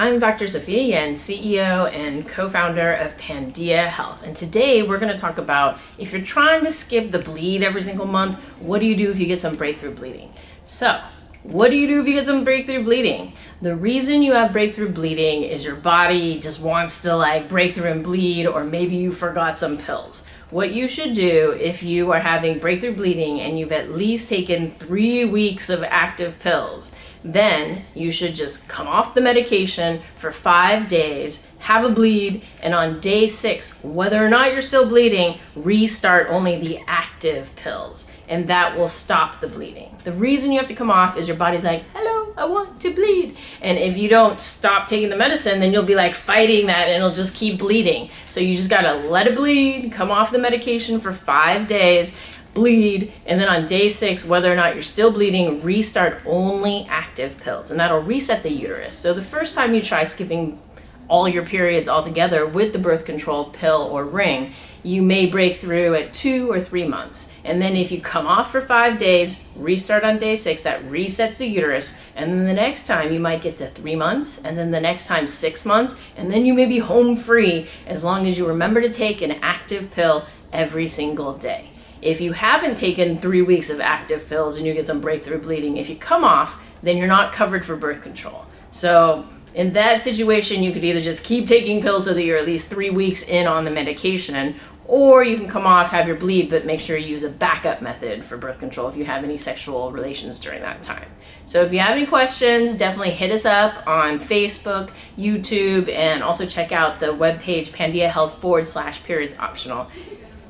I'm Dr. Sophia Yen, CEO and co founder of Pandia Health. And today we're going to talk about if you're trying to skip the bleed every single month, what do you do if you get some breakthrough bleeding? So, what do you do if you get some breakthrough bleeding? The reason you have breakthrough bleeding is your body just wants to like break through and bleed, or maybe you forgot some pills. What you should do if you are having breakthrough bleeding and you've at least taken three weeks of active pills then you should just come off the medication for five days, have a bleed, and on day six, whether or not you're still bleeding, restart only the active pills. And that will stop the bleeding. The reason you have to come off is your body's like, hello, I want to bleed. And if you don't stop taking the medicine, then you'll be like fighting that and it'll just keep bleeding. So you just gotta let it bleed, come off the medication for five days, bleed, and then on day six, whether or not you're still bleeding, restart only active pills, and that'll reset the uterus. So the first time you try skipping all your periods altogether with the birth control pill or ring, you may break through at two or three months. And then if you come off for five days, restart on day six, that resets the uterus. And then the next time you might get to three months, and then the next time six months, and then you may be home free as long as you remember to take an active pill every single day. If you haven't taken three weeks of active pills and you get some breakthrough bleeding, if you come off, then you're not covered for birth control. So, in that situation, you could either just keep taking pills so that you're at least three weeks in on the medication, or you can come off, have your bleed, but make sure you use a backup method for birth control if you have any sexual relations during that time. So if you have any questions, definitely hit us up on Facebook, YouTube, and also check out the webpage Pandia Health forward slash periods optional.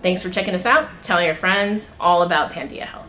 Thanks for checking us out. Tell your friends all about Pandia Health.